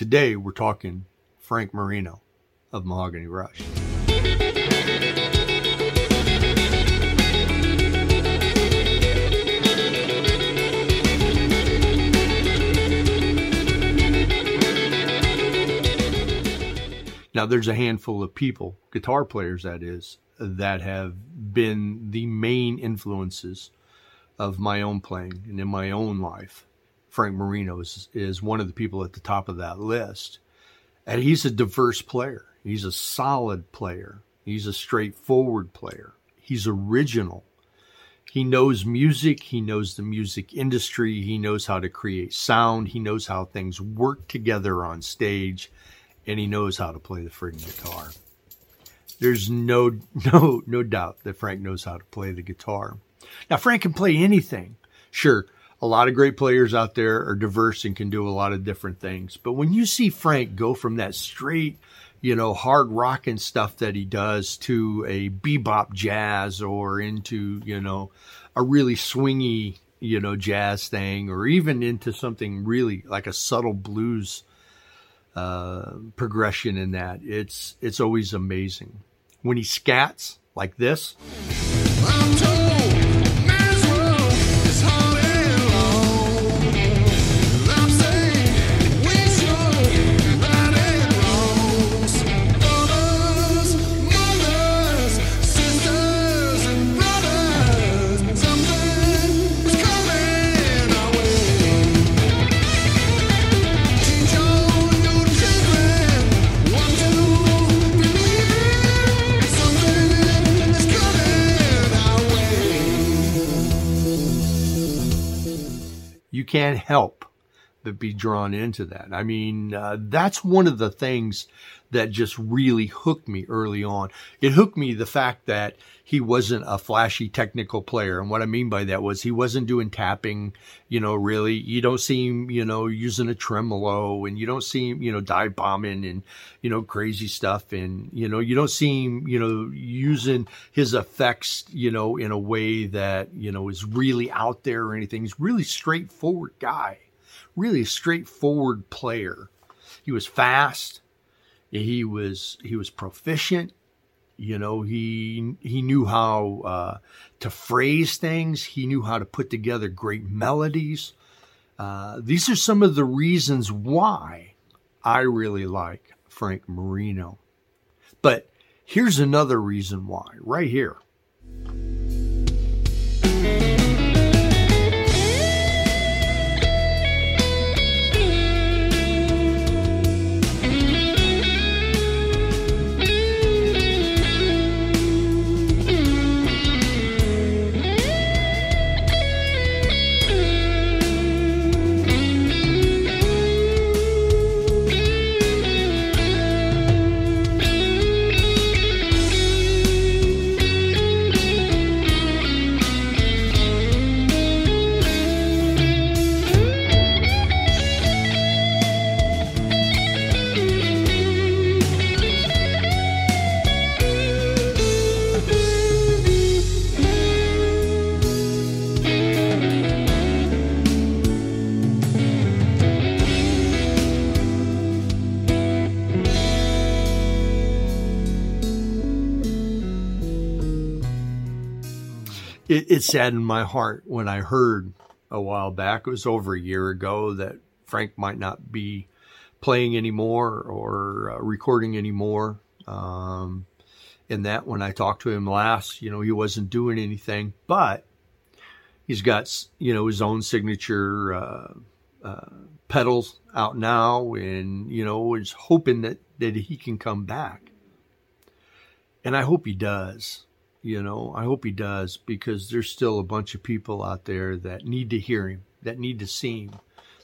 Today, we're talking Frank Marino of Mahogany Rush. Now, there's a handful of people, guitar players that is, that have been the main influences of my own playing and in my own life. Frank Marino is, is one of the people at the top of that list. And he's a diverse player. He's a solid player. He's a straightforward player. He's original. He knows music. He knows the music industry. He knows how to create sound. He knows how things work together on stage and he knows how to play the friggin' guitar. There's no no no doubt that Frank knows how to play the guitar. Now Frank can play anything. Sure, a lot of great players out there are diverse and can do a lot of different things. But when you see Frank go from that straight, you know, hard rocking stuff that he does to a bebop jazz or into, you know, a really swingy, you know, jazz thing or even into something really like a subtle blues uh, progression in that. It's it's always amazing when he scats like this. Can't help but be drawn into that. I mean, uh, that's one of the things that just really hooked me early on. It hooked me the fact that he wasn't a flashy technical player. And what I mean by that was he wasn't doing tapping, you know, really. You don't see him, you know, using a tremolo and you don't see him, you know, dive bombing and, you know, crazy stuff. And, you know, you don't see him, you know, using his effects, you know, in a way that, you know, is really out there or anything. He's really straightforward guy, really a straightforward player. He was fast he was he was proficient. You know, he he knew how uh, to phrase things. He knew how to put together great melodies. Uh, these are some of the reasons why I really like Frank Marino. But here's another reason why, right here. It, it saddened my heart when I heard a while back, it was over a year ago, that Frank might not be playing anymore or uh, recording anymore. Um, and that when I talked to him last, you know, he wasn't doing anything, but he's got, you know, his own signature uh, uh, pedals out now and, you know, is hoping that, that he can come back. And I hope he does. You know, I hope he does because there's still a bunch of people out there that need to hear him, that need to see him,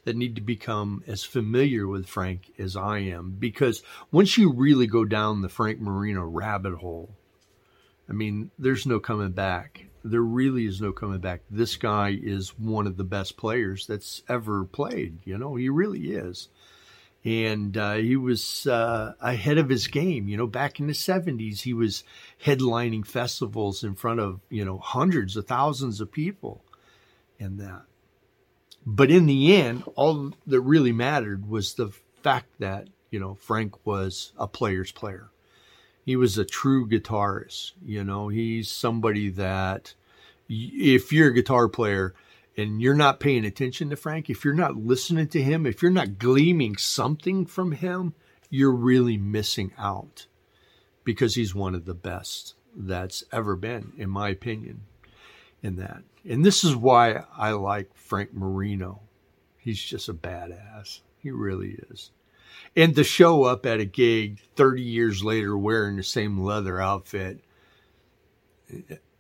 that need to become as familiar with Frank as I am. Because once you really go down the Frank Marino rabbit hole, I mean, there's no coming back. There really is no coming back. This guy is one of the best players that's ever played. You know, he really is and uh, he was uh, ahead of his game. You know, back in the '70s, he was headlining festivals in front of you know hundreds of thousands of people, and that. But in the end, all that really mattered was the fact that, you know, Frank was a player's player. He was a true guitarist. You know, he's somebody that if you're a guitar player and you're not paying attention to Frank, if you're not listening to him, if you're not gleaming something from him, you're really missing out because he's one of the best that's ever been, in my opinion, in that. And this is why I like Frank Marino. He's just a badass. He really is. And to show up at a gig 30 years later wearing the same leather outfit,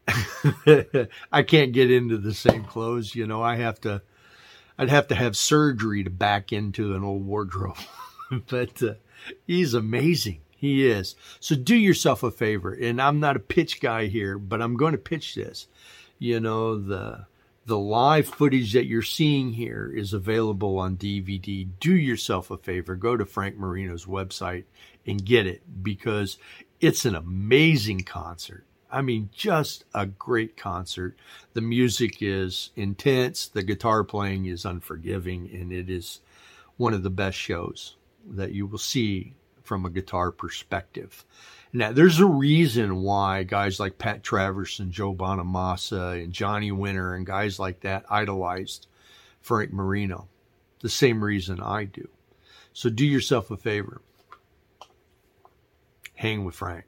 I can't get into the same clothes. You know, I have to, I'd have to have surgery to back into an old wardrobe. but uh, he's amazing. He is. So do yourself a favor. And I'm not a pitch guy here, but I'm going to pitch this. You know, the, the live footage that you're seeing here is available on DVD. Do yourself a favor. Go to Frank Marino's website and get it because it's an amazing concert. I mean, just a great concert. The music is intense, the guitar playing is unforgiving, and it is one of the best shows that you will see from a guitar perspective. Now, there's a reason why guys like Pat Travers and Joe Bonamassa and Johnny Winter and guys like that idolized Frank Marino. The same reason I do. So do yourself a favor. Hang with Frank.